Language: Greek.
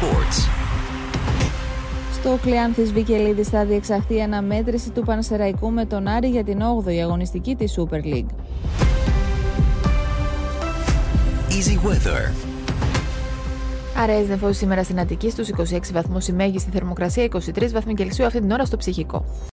Sports. Στο Κλειάνθη Βικελίδης θα διεξαχθεί η αναμέτρηση του Πανσεραϊκού με τον Άρη για την 8η αγωνιστική της Super League. Easy weather. Αραιές σήμερα στην Αττική στους 26 βαθμούς η μέγιστη θερμοκρασία 23 βαθμοί Κελσίου αυτή την ώρα στο ψυχικό.